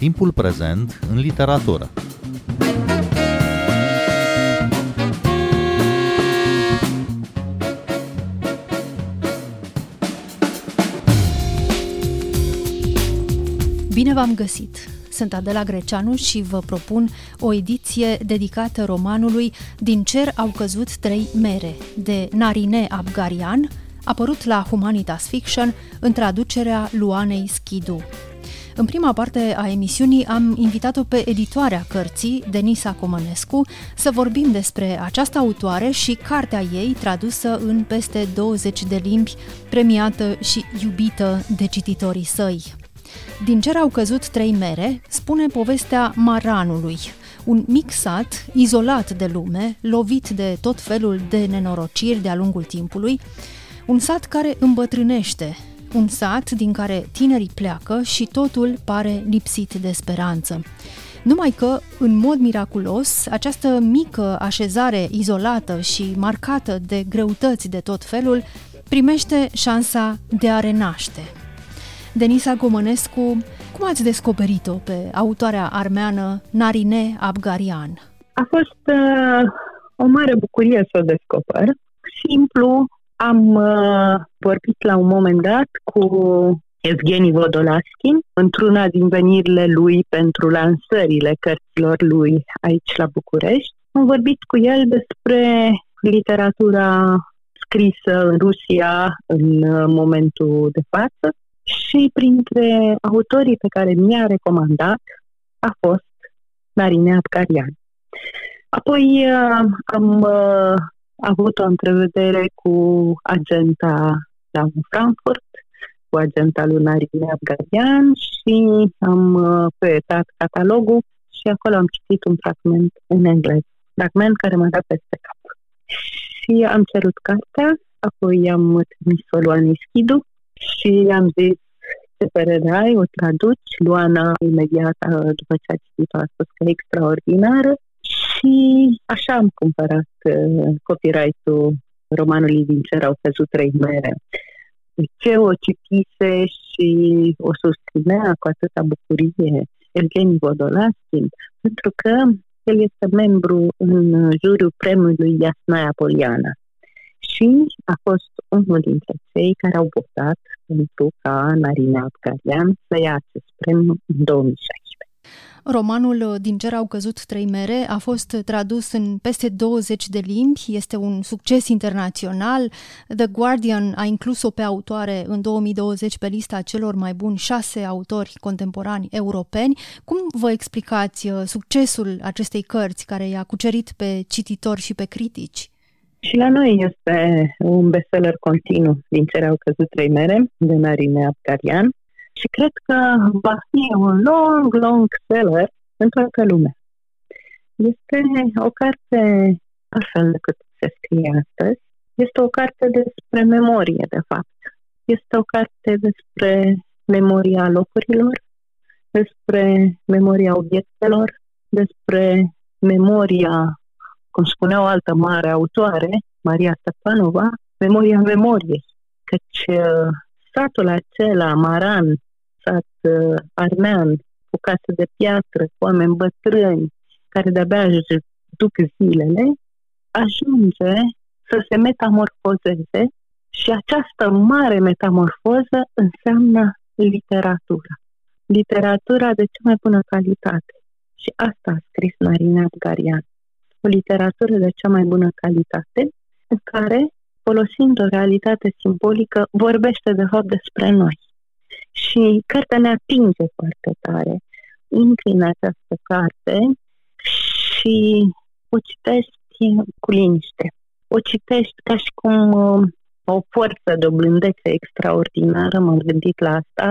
Timpul prezent în literatură. Bine v-am găsit! Sunt Adela Greceanu și vă propun o ediție dedicată romanului Din cer au căzut trei mere, de Narine Abgarian, apărut la Humanitas Fiction în traducerea Luanei Schidu. În prima parte a emisiunii am invitat-o pe editoarea cărții, Denisa Comănescu, să vorbim despre această autoare și cartea ei tradusă în peste 20 de limbi, premiată și iubită de cititorii săi. Din cer au căzut trei mere, spune povestea Maranului, un mic sat izolat de lume, lovit de tot felul de nenorociri de-a lungul timpului, un sat care îmbătrânește, un sat din care tinerii pleacă și totul pare lipsit de speranță. Numai că, în mod miraculos, această mică așezare izolată și marcată de greutăți de tot felul primește șansa de a renaște. Denisa Gomănescu, cum ați descoperit-o pe autoarea armeană Narine Abgarian? A fost uh, o mare bucurie să o descoper. Simplu, am uh, vorbit la un moment dat cu Evgeni Vodolaskin într-una din venirile lui pentru lansările cărților lui aici la București. Am vorbit cu el despre literatura scrisă în Rusia în uh, momentul de față și printre autorii pe care mi-a recomandat a fost Marine Abgarian. Apoi uh, am uh, avut o întrevedere cu agenta la Frankfurt, cu agenta lui Marine Abgarian și am uh, poetat catalogul și acolo am citit un fragment în engleză, fragment care m-a dat peste cap. Și am cerut cartea, apoi am trimis-o lui Schidu și am zis ce părere ai, o traduci. Luana imediat după ce a citit-o a spus că e extraordinară și așa am cumpărat uh, copyright-ul romanului din cer au căzut trei mere. Ce o citise și o susținea cu atâta bucurie Evgeni Vodolaskin, pentru că el este membru în juriul premiului Iasnaia Poliana și a fost unul dintre cei care au votat pentru ca Marina Abgarian să ia acest premiu în 2016. Romanul Din cer au căzut trei mere a fost tradus în peste 20 de limbi, este un succes internațional. The Guardian a inclus-o pe autoare în 2020 pe lista celor mai buni șase autori contemporani europeni. Cum vă explicați uh, succesul acestei cărți care i-a cucerit pe cititori și pe critici? Și la noi este un bestseller continuu din ce au căzut trei mere de Narine Abgarian și cred că va fi un long, long seller în toată lumea. Este o carte altfel decât se scrie astăzi. Este o carte despre memorie, de fapt. Este o carte despre memoria locurilor, despre memoria obiectelor, despre memoria cum spunea o altă mare autoare, Maria Stepanova, memoria memoriei. Căci uh, satul acela, Maran, sat uh, armean, cu casă de piatră, cu oameni bătrâni, care de-abia își duc zilele, ajunge să se metamorfozeze și această mare metamorfoză înseamnă literatura. Literatura de cea mai bună calitate. Și asta a scris Marina Abgarian o literatură de cea mai bună calitate, în care, folosind o realitate simbolică, vorbește de fapt despre noi. Și cartea ne atinge foarte tare. Intri în această carte și o citești cu liniște. O citești ca și cum uh, o forță de o blândețe extraordinară, m-am gândit la asta,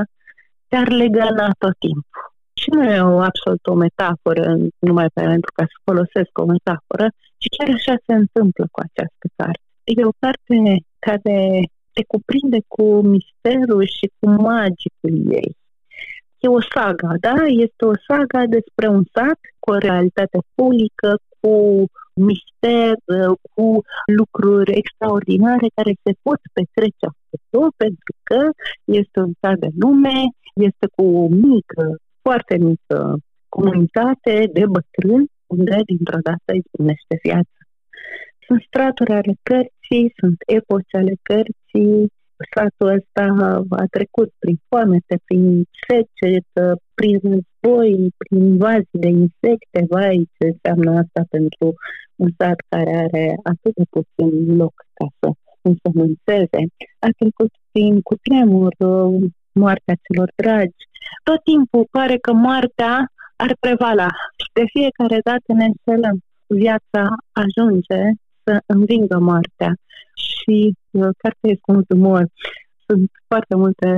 te-ar legăna tot timpul. Și nu e o absolut o metaforă, numai pentru ca să folosesc o metaforă, ci chiar așa se întâmplă cu această carte. E o carte care te cuprinde cu misterul și cu magicul ei. E o saga, da? Este o saga despre un sat cu o realitate publică, cu mister, cu lucruri extraordinare care se pot petrece acolo, pentru că este un sat de lume, este cu o mică foarte mică comunitate de bătrâni unde dintr-o dată izbucnește viața. Sunt straturi ale cărții, sunt epoci ale cărții, satul ăsta a trecut prin foamete, prin secetă, prin război, prin invazii de insecte, vai ce înseamnă asta pentru un sat care are atât de puțin loc ca să însămânțeze. A trecut prin cutremur, moartea celor dragi. Tot timpul pare că moartea ar prevala și de fiecare dată ne înșelăm. Viața ajunge să învingă moartea și uh, cartea este mult umor. Sunt foarte multe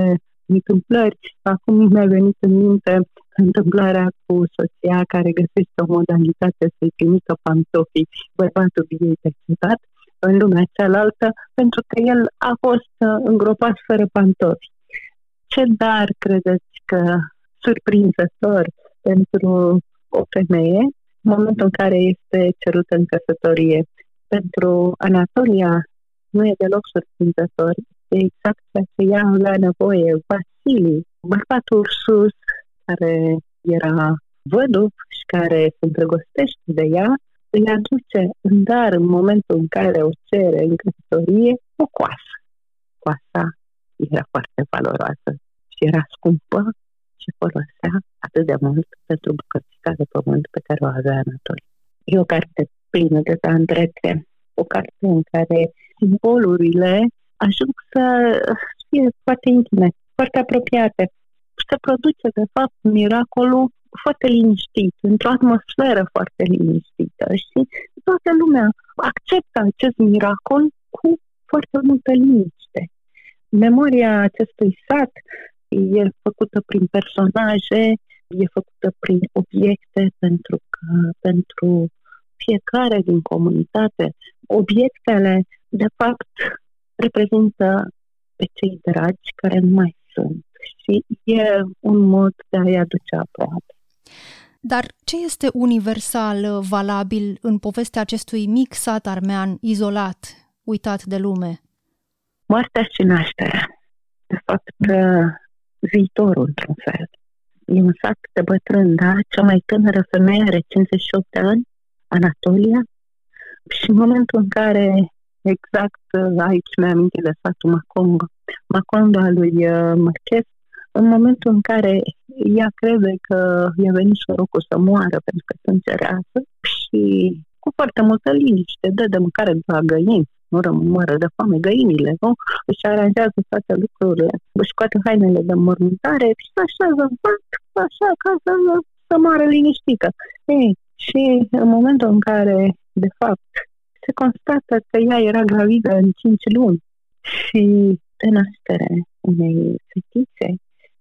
întâmplări. Acum mi-a venit în minte întâmplarea cu soția care găsește o modalitate să-i trimită pantofii bărbatul ei persecutat în lumea cealaltă pentru că el a fost uh, îngropat fără pantofi. Ce dar credeți că surprinzător pentru o femeie în momentul în care este cerută în căsătorie? Pentru Anatolia nu e deloc surprinzător. E exact ceea ce ea avea nevoie. Vasili, bărbatul sus, care era văduv și care se îndrăgostește de ea, îi aduce în dar în momentul în care o cere în căsătorie o coasă. Coasa era foarte valoroasă și era scumpă și folosea atât de mult pentru bucățica de pământ pe care o avea Anatolie. E o carte plină de tandrețe, o carte în care simbolurile ajung să fie foarte intime, foarte apropiate. Se produce, de fapt, miracolul foarte liniștit, într-o atmosferă foarte liniștită și toată lumea acceptă acest miracol cu foarte multă liniște. Memoria acestui sat e făcută prin personaje, e făcută prin obiecte, pentru că pentru fiecare din comunitate, obiectele, de fapt, reprezintă pe cei dragi care nu mai sunt și e un mod de a-i aduce aproape. Dar ce este universal uh, valabil în povestea acestui mic sat armean izolat, uitat de lume? Moartea și nașterea. De fapt, uh, viitorul, într-un fel. E un sat de bătrân, da? Cea mai tânără femeie are 58 de ani, Anatolia, și în momentul în care, exact uh, aici mi-am amintit de satul Macondo, Macondo al lui Marchez, în momentul în care ea crede că i-a venit șorocul să moară pentru că sunt cereasă și cu foarte multă liniște dă de mâncare la găini, nu rămâne de foame găinile, nu? Își aranjează toate lucrurile, își scoate hainele de mormântare și se așează așa ca să, să moară liniștită. Ei, și în momentul în care, de fapt, se constată că ea era gravidă în 5 luni și de naștere unei fetițe,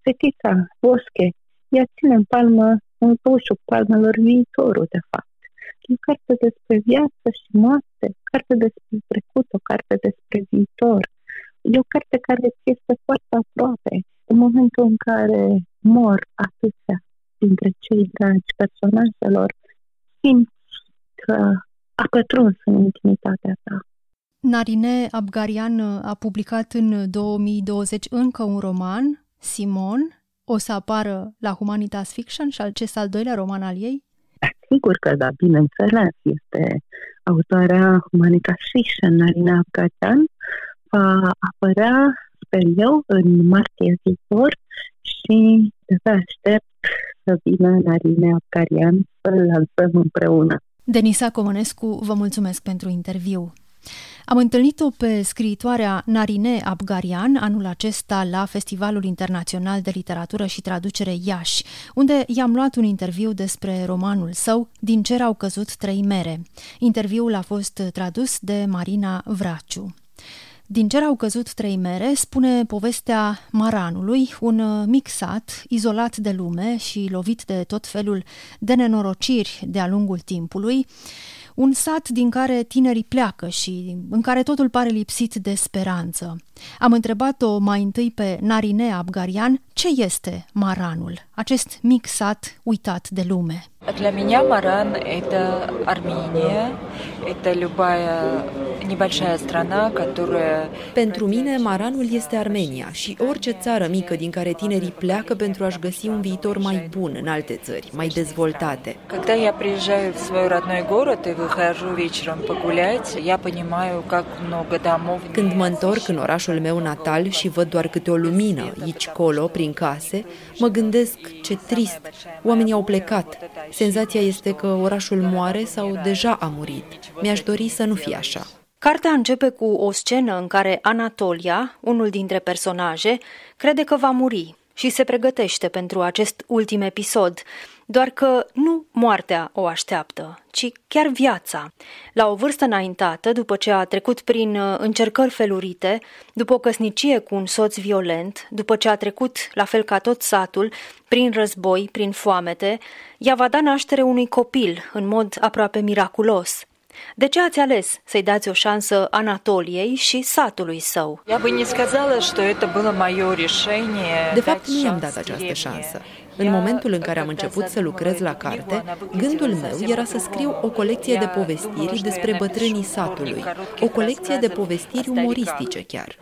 fetița Bosche, ea ține în palmă, în poșul palmelor viitorul, de fapt. E o carte despre viață și moarte, o carte despre trecut, o carte despre viitor. E o carte care este foarte aproape. În momentul în care mor atâția dintre cei dragi personajelor, simți că a pătruns în intimitatea ta. Narine Abgarian a publicat în 2020 încă un roman, Simon o să apară la Humanitas Fiction și acest al doilea roman al ei? Sigur că da, bineînțeles. Este autoarea Humanitas Fiction, Narina Abgatan. Va apărea, sper eu, în martie viitor și de aștept să vină Narina Abgarian să-l lansăm împreună. Denisa Comănescu, vă mulțumesc pentru interviu. Am întâlnit-o pe scriitoarea Narine Abgarian anul acesta la Festivalul Internațional de Literatură și Traducere Iași, unde i-am luat un interviu despre romanul său Din cer au căzut trei mere. Interviul a fost tradus de Marina Vraciu. Din cer au căzut trei mere spune povestea Maranului, un mic sat izolat de lume și lovit de tot felul de nenorociri de-a lungul timpului, un sat din care tinerii pleacă și în care totul pare lipsit de speranță. Am întrebat-o mai întâi pe Narine Abgarian ce este Maranul, acest mic sat uitat de lume. Для меня Маран – это Армения, это любая небольшая страна, которая... Pentru mine, Maranul este Armenia și orice țară mică din care tinerii pleacă pentru a-și găsi un viitor mai bun în alte țări, mai dezvoltate. Когда я приезжаю в свой родной город и выхожу вечером погулять, я понимаю, как много домов... Când mă întorc în orașul meu natal și văd doar câte o lumină, aici, colo, prin case, mă gândesc ce trist, oamenii au plecat. Senzația este că orașul moare sau deja a murit. Mi-aș dori să nu fie așa. Cartea începe cu o scenă în care Anatolia, unul dintre personaje, crede că va muri și se pregătește pentru acest ultim episod, doar că nu moartea o așteaptă, ci chiar viața. La o vârstă înaintată, după ce a trecut prin uh, încercări felurite, după o căsnicie cu un soț violent, după ce a trecut, la fel ca tot satul, prin război, prin foamete, ea va da naștere unui copil în mod aproape miraculos – de ce ați ales să-i dați o șansă Anatoliei și satului său? De fapt, nu i-am dat această șansă. În momentul în care am început să lucrez la carte, gândul meu era să scriu o colecție de povestiri despre bătrânii satului, o colecție de povestiri umoristice chiar.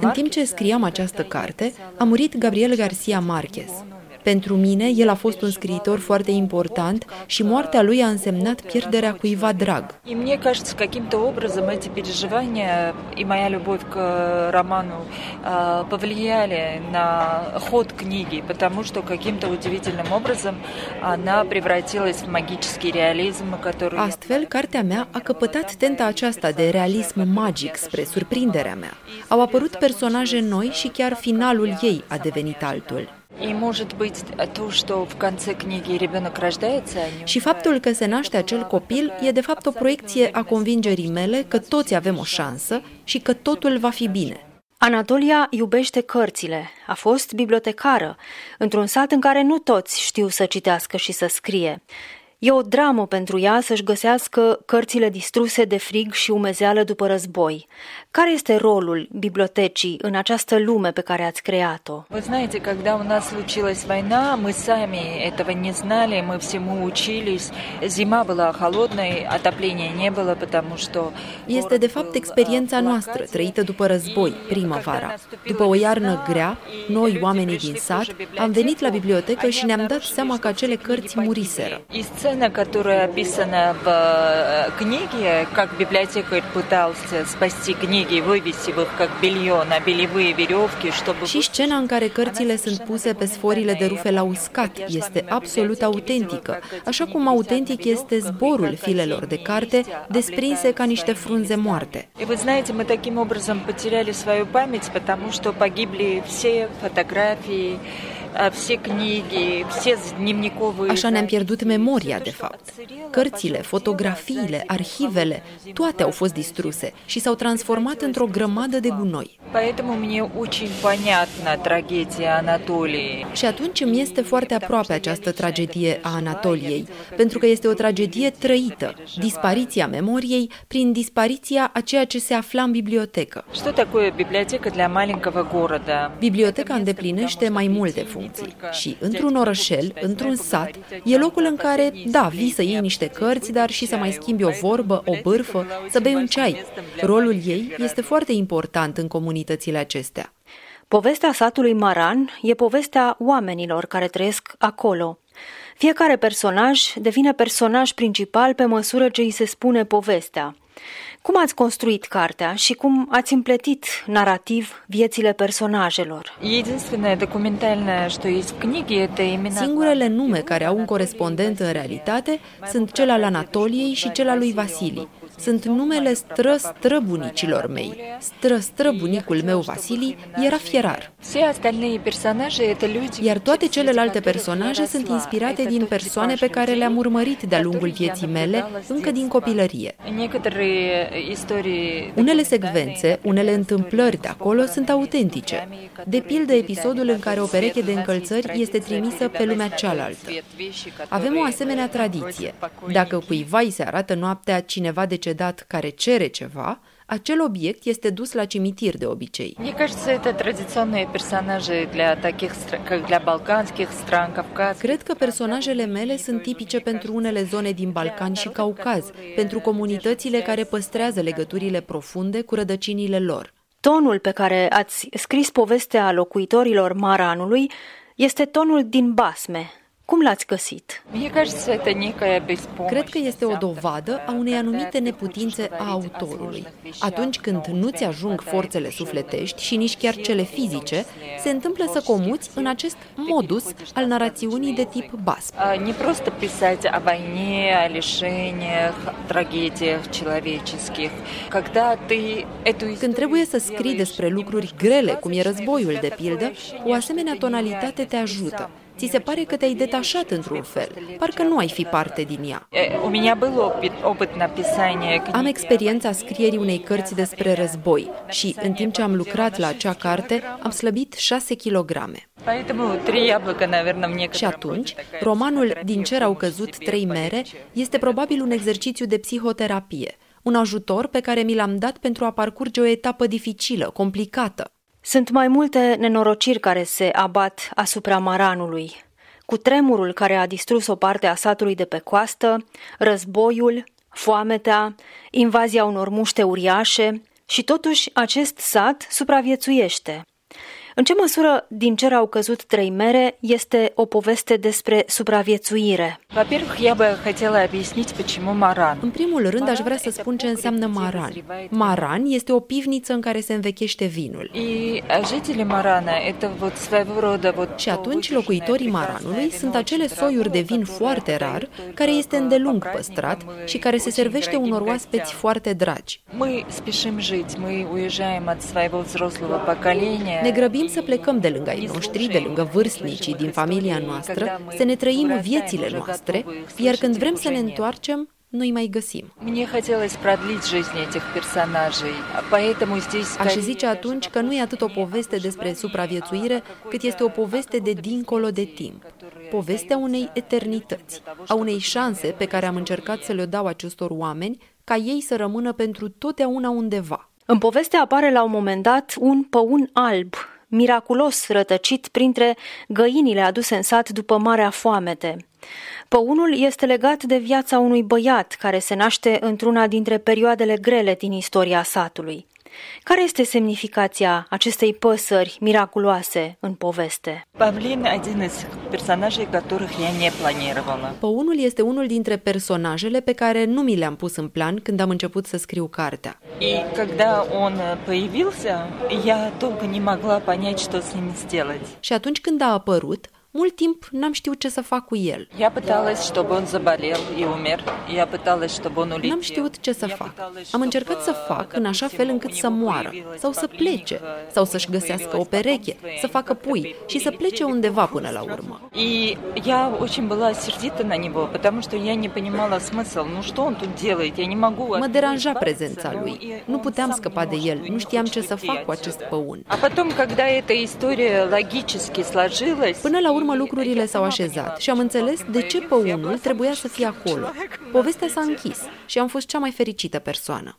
În timp ce scriam această carte, a murit Gabriel Garcia Marquez, pentru mine, el a fost un scriitor foarte important și moartea lui a însemnat pierderea cuiva drag. И мне кажется, каким-то образом эти переживания и моя любовь к роману повлияли на ход книги, потому что каким-то удивительным образом она превратилась в магический реализм, который... Astfel, cartea mea a căpătat tenta aceasta de realism magic spre surprinderea mea. Au apărut personaje noi și chiar finalul ei a devenit altul. И может быть то, что в конце книги ребенок рождается, Și faptul că se naște acel copil e de fapt o proiecție a convingerii mele că toți avem o șansă și că totul va fi bine. Anatolia iubește cărțile. A fost bibliotecară, într-un sat în care nu toți știu să citească și să scrie. E o dramă pentru ea să-și găsească cărțile distruse de frig și umezeală după război. Care este rolul bibliotecii în această lume pe care ați creat-o? Вы знаете, когда у нас случилась война, мы сами этого не знали, мы всему учились. Зима была холодной, отопления не было, потому что... Este de fapt experiența noastră, trăită după război, primăvara. După o iarnă grea, noi, oamenii din sat, am venit la bibliotecă și ne-am dat seama că acele cărți muriseră. сцена, которая описана в э, книге, как библиотекарь пытался спасти книги, вывести их как белье на белевые веревки, чтобы... Și scena în care cărțile sunt puse pe sforile de rufe la uscat este absolut autentică, așa cum autentic este zborul filelor de carte desprinse ca niște frunze moarte. И вы знаете, мы таким образом потеряли свою память, потому что погибли все фотографии, Așa ne-am pierdut memoria, de fapt. Cărțile, fotografiile, arhivele, toate au fost distruse și s-au transformat într-o grămadă de gunoi. Și atunci îmi este foarte aproape această tragedie a Anatoliei, pentru că este o tragedie trăită, dispariția memoriei prin dispariția a ceea ce se afla în bibliotecă. Biblioteca îndeplinește mai multe funcții funcții și într-un orășel, într-un sat, e locul în care, da, vii să iei niște cărți, dar și să mai schimbi o vorbă, o bârfă, să bei un ceai. Rolul ei este foarte important în comunitățile acestea. Povestea satului Maran e povestea oamenilor care trăiesc acolo. Fiecare personaj devine personaj principal pe măsură ce îi se spune povestea. Cum ați construit cartea și cum ați împletit narrativ viețile personajelor? Singurele nume care au un corespondent în realitate sunt cel al Anatoliei și cel al lui Vasili sunt numele stră-străbunicilor mei. Stră-străbunicul meu, Vasili, era fierar. Iar toate celelalte personaje sunt inspirate din persoane pe care le-am urmărit de-a lungul vieții mele, încă din copilărie. Unele secvențe, unele întâmplări de acolo sunt autentice. De pildă, episodul în care o pereche de încălțări este trimisă pe lumea cealaltă. Avem o asemenea tradiție. Dacă cuiva îi se arată noaptea cineva de decedat care cere ceva, Acel obiect este dus la cimitir de obicei. Мне кажется, это традиционные персонажи для таких, стра- как для балканских стран, Кавказских. Cred că personajele mele sunt tipice pentru unele zone din Balcan și Caucaz, pentru comunitățile care păstrează legăturile profunde cu rădăcinile lor. Tonul pe care ați scris povestea locuitorilor Maranului este tonul din basme. Cum l-ați găsit? Мне кажется, это некая беспомощность. Cred că este o автора, dovadă a unei anumite neputințe a autorului. Atunci când nu-ți ajung forțele sufletești și nici chiar cele fizice, se întâmplă să comuți în acest modus al narațiunii de tip basm. А, Не просто писать о войне, о лишениях, трагедиях человеческих. Когда ты эту Când trebuie să scrii despre lucruri grele, cum e războiul, de pildă, o asemenea tonalitate te ajută. ți se pare că te-ai detașat într-un fel, parcă nu ai fi parte din ea. Am experiența scrierii unei cărți despre război și, în timp ce am lucrat la acea carte, am slăbit 6 kilograme. Și atunci, romanul Din cer au căzut trei mere este probabil un exercițiu de psihoterapie, un ajutor pe care mi l-am dat pentru a parcurge o etapă dificilă, complicată. Sunt mai multe nenorociri care se abat asupra Maranului. Cu tremurul care a distrus o parte a satului de pe coastă, războiul, foametea, invazia unor muște uriașe și totuși acest sat supraviețuiește. În ce măsură din cer au căzut trei mere este o poveste despre supraviețuire? În primul rând, aș vrea să spun ce înseamnă maran. Maran este o pivniță în care se învechește vinul. Și atunci locuitorii maranului sunt acele soiuri de vin foarte rar, care este îndelung păstrat și care se servește unor oaspeți foarte dragi. Ne grăbim să plecăm de lângă ei noștri, de lângă vârstnicii din familia noastră, să ne trăim viețile noastre, iar când vrem să ne întoarcem, noi mai găsim. Aș zice atunci că nu e atât o poveste despre supraviețuire, cât este o poveste de dincolo de timp, povestea unei eternități, a unei șanse pe care am încercat să le dau acestor oameni ca ei să rămână pentru totdeauna undeva. În poveste apare la un moment dat un păun alb miraculos rătăcit printre găinile aduse în sat după marea foamete. Păunul este legat de viața unui băiat care se naște într-una dintre perioadele grele din istoria satului. Care este semnificația acestei păsări miraculoase în poveste? Павлин – один из персонажей, которых я не планировала. Păunul este unul dintre personajele pe care nu mi le-am pus în plan când am început să scriu cartea. И когда он э, появился, я долго не могла понять, что с ним сделать. Și atunci când a apărut, mult timp n-am știut ce să fac cu el. N-am știut ce să fac. Am încercat să fac în așa fel încât să moară, sau să plece, sau să-și găsească o pereche, să facă pui și să plece undeva până la urmă. Mă deranja prezența lui. Nu puteam scăpa de el, nu știam ce să fac cu acest păun. Până la urmă urmă lucrurile s-au așezat și am înțeles de ce pe unul trebuia să fie acolo. Povestea s-a închis și am fost cea mai fericită persoană.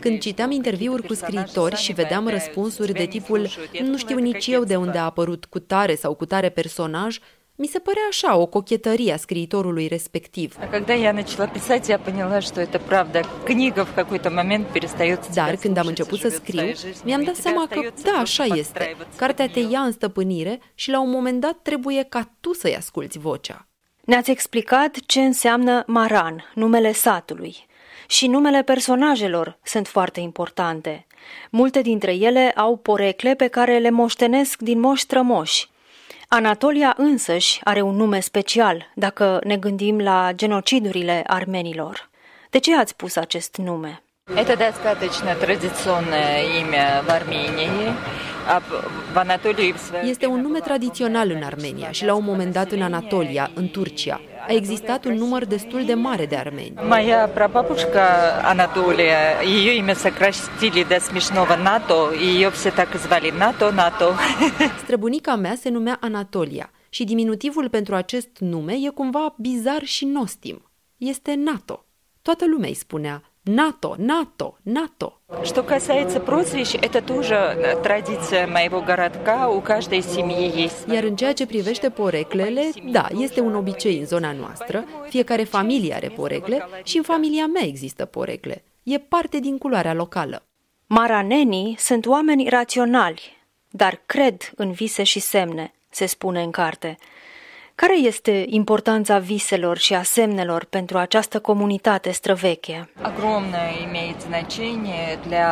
Când citeam interviuri cu scriitori și vedeam răspunsuri de tipul nu știu nici eu de unde a apărut cu tare sau cu tare personaj, mi se părea așa o cochetărie a scriitorului respectiv. Dar când am început să scriu, mi-am dat seama că da, așa este. Cartea te ia în stăpânire și la un moment dat trebuie ca tu să-i asculți vocea. Ne-ați explicat ce înseamnă Maran, numele satului. Și numele personajelor sunt foarte importante. Multe dintre ele au porecle pe care le moștenesc din moși trămoși, Anatolia însăși are un nume special, dacă ne gândim la genocidurile armenilor. De ce ați pus acest nume? Это достаточно традиционное имя в Армении. А в Анатолии в свое Este un время nume tradițional în Armenia și la un moment dat în Anatolia, în Turcia, a existat un număr destul de mare de armeni. Моя прабабушка Анатолия, ее имя сократили до смешного НАТО, и ее все так и звали НАТО, НАТО. Străbunica mea se numea Anatolia și diminutivul pentru acest nume e cumva bizar și nostim. Este NATO. toată lumea îi spunea НАТО, НАТО, НАТО. Что касается прозвищ, это тоже традиция моего городка, у каждой семьи есть. Iar în ceea ce privește poreclele, da, este un obicei în zona noastră, fiecare familie are porecle și în familia mea există porecle. E parte din culoarea locală. Maranenii sunt oameni raționali, dar cred în vise și semne, se spune în carte. Care este importanța viselor și a semnelor pentru această comunitate străveche? Огромное имеет значение для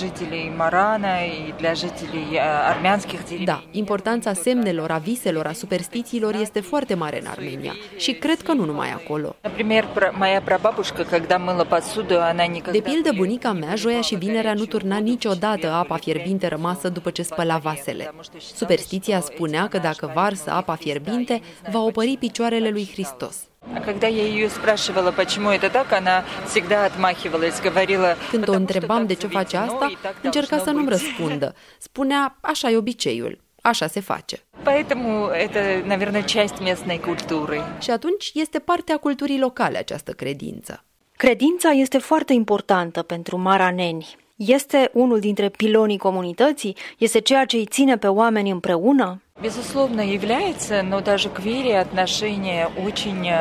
жителей Марана и для жителей э, армянских деревень. Da, importanța semnelor, a viselor, a superstițiilor este foarte mare în Armenia și cred că nu numai acolo. Например, про- моя прабабушка, когда мыла посуду, она никогда... De pildă, bunica mea, joia și vinerea, nu turna niciodată apa fierbinte rămasă după ce spăla vasele. Superstiția spunea că dacă varsă apa fierbinte, va opări picioarele lui Hristos. А когда я ее спрашивала, почему это так, она всегда отмахивалась, говорила... Când o «Потому что întrebam так de ce face заведено asta, и так încerca должно să nu-mi быть». răspundă. Spunea, așa e obiceiul, așa se face. Поэтому это, наверное, часть местной культуры. Și atunci este parte a culturii locale această credință. Credința este foarte importantă pentru maraneni. Este unul dintre pilonii comunității? Este ceea ce îi ține pe oameni împreună? Безусловно, является, но даже к вере отношение очень э,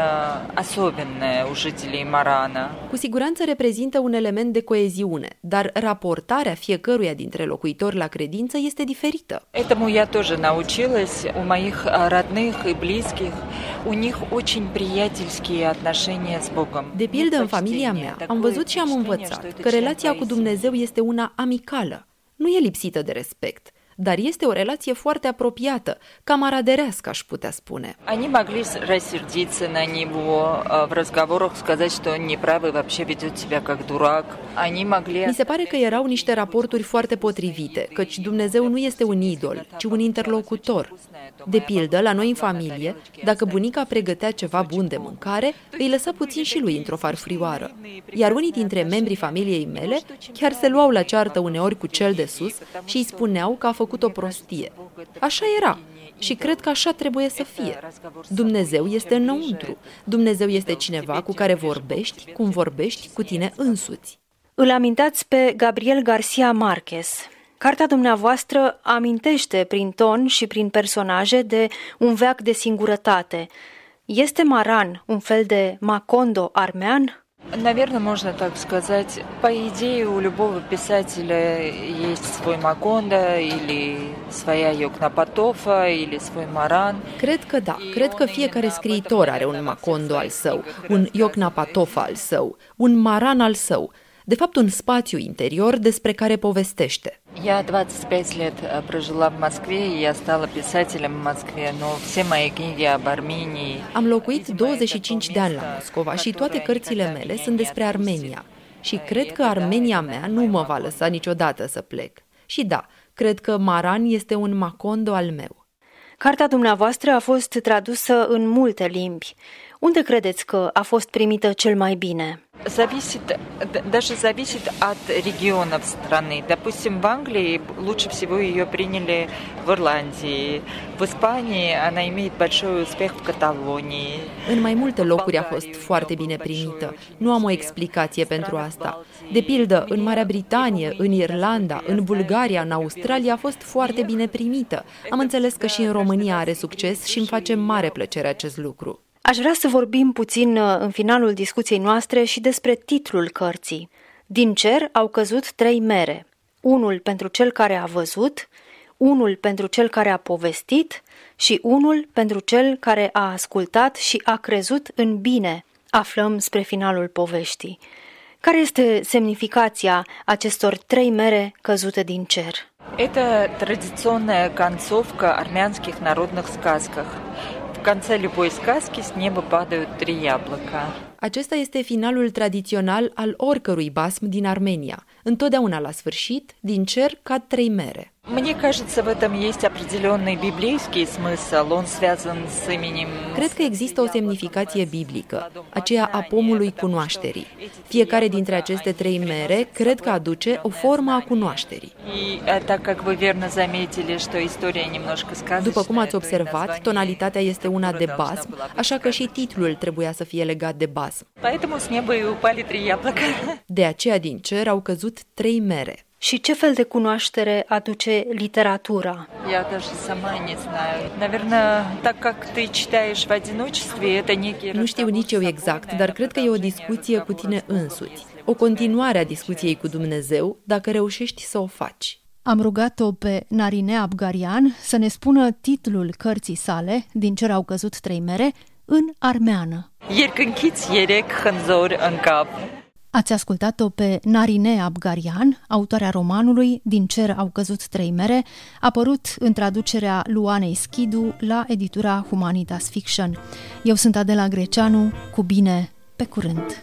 особенное у жителей Марана. Cu siguranță reprezintă un element de coeziune, dar raportarea fiecăruia dintre locuitori la credință este diferită. Этому я тоже научилась у моих э, родных и близких. У них очень приятельские отношения с Богом. De pildă, în familia Почтение, mea, такое am văzut și am впечатление, învățat что это că член relația cu твоей Dumnezeu este una amicală. Nu e lipsită de respect, dar este o relație foarte apropiată, camaraderească, aș putea spune. Они могли с- рассердиться на него, э, в разговорах сказать, что он неправ и вообще ведет себя как дурак. Они могли... Mi se pare că erau niște raporturi foarte potrivite, căci Dumnezeu nu este un idol, ci un interlocutor. De pildă, la noi în familie, dacă bunica pregătea ceva bun de mâncare, îi lăsa puțin și lui într-o farfurioară. Iar unii dintre membrii familiei mele chiar se luau la ceartă uneori cu cel de sus și îi spuneau că a făcut o prostie. Așa era. Și cred că așa trebuie să fie. Dumnezeu este înăuntru. Dumnezeu este cineva cu care vorbești, cum vorbești cu tine însuți. Îl amintați pe Gabriel Garcia Marquez. Cartea dumneavoastră amintește prin ton și prin personaje de un veac de singurătate. Este Maran un fel de Macondo armean? Наверное, можно так сказать. По идее, у любого писателя есть свой Макондо или своя Йокнапотофа или свой Маран. Cred că da, cred că fiecare scriitor are un Macondo al său, un Iocnapatofa al său, un Maran al său, de fapt un spațiu interior despre care povestește. Я 25 лет э, прожила в Москве, и я стала писателем в Москве, но все мои книги об Армении... Am locuit 25 de ani la Moscova și toate cărțile mele sunt despre Armenia. Și cred că Armenia mea nu mă va lăsa niciodată să plec. Și da, cred că Maran este un Macondo al meu. Cartea dumneavoastră a fost tradusă în multe limbi. Unde credeți că a fost primită cel mai bine? Зависит, д- даже зависит от регионов страны. Допустим, в Англии лучше всего ее приняли в Ирландии. В Испании она имеет большой успех в Каталонии. În mai multe locuri a fost foarte bine primită. Nu am o explicație pentru asta. De pildă, în Marea Britanie, în Irlanda, în Bulgaria, în Australia a fost foarte bine primită. Am înțeles că și în România are succes și îmi face mare plăcere acest lucru. Aș vrea să vorbim puțin uh, în finalul discuției noastre și despre titlul cărții. Din cer au căzut trei mere. Unul pentru cel care a văzut, unul pentru cel care a povestit și unul pentru cel care a ascultat și a crezut în bine. Aflăm spre finalul poveștii. Care este semnificația acestor trei mere căzute din cer? Это традиционная концовка армянских народных сказках. Конце любой сказки с неба падают три яблока. Acesta este finalul tradițional al oricărui basm din Armenia. Întotdeauna la sfârșit, din cer cad trei mere. Мне кажется, в этом есть определенный библейский смысл. Он связан с именем... Cred că există o semnificație biblică, aceea a pomului cunoașterii. Fiecare dintre aceste trei mere cred că aduce o formă a cunoașterii. După cum ați observat, tonalitatea este una de basm, așa că și titlul trebuia să fie legat de basm. De aceea din cer au căzut trei mere. Și ce fel de cunoaștere aduce literatura? Я даже сама не знаю. Наверное, так как ты читаешь в одиночестве, это некий... Nu știu nici eu exact, dar cred că e o discuție cu tine însuți. O continuare a discuției cu Dumnezeu, dacă reușești să o faci. Am rugat-o pe Narine Abgarian să ne spună titlul cărții sale, din cer au căzut trei mere, în armeană. Ieri când ierec hânzori în cap. Ați ascultat-o pe Narine Abgarian, autoarea romanului Din cer au căzut trei mere, apărut în traducerea Luanei Schidu la editura Humanitas Fiction. Eu sunt Adela Greceanu, cu bine, pe curând!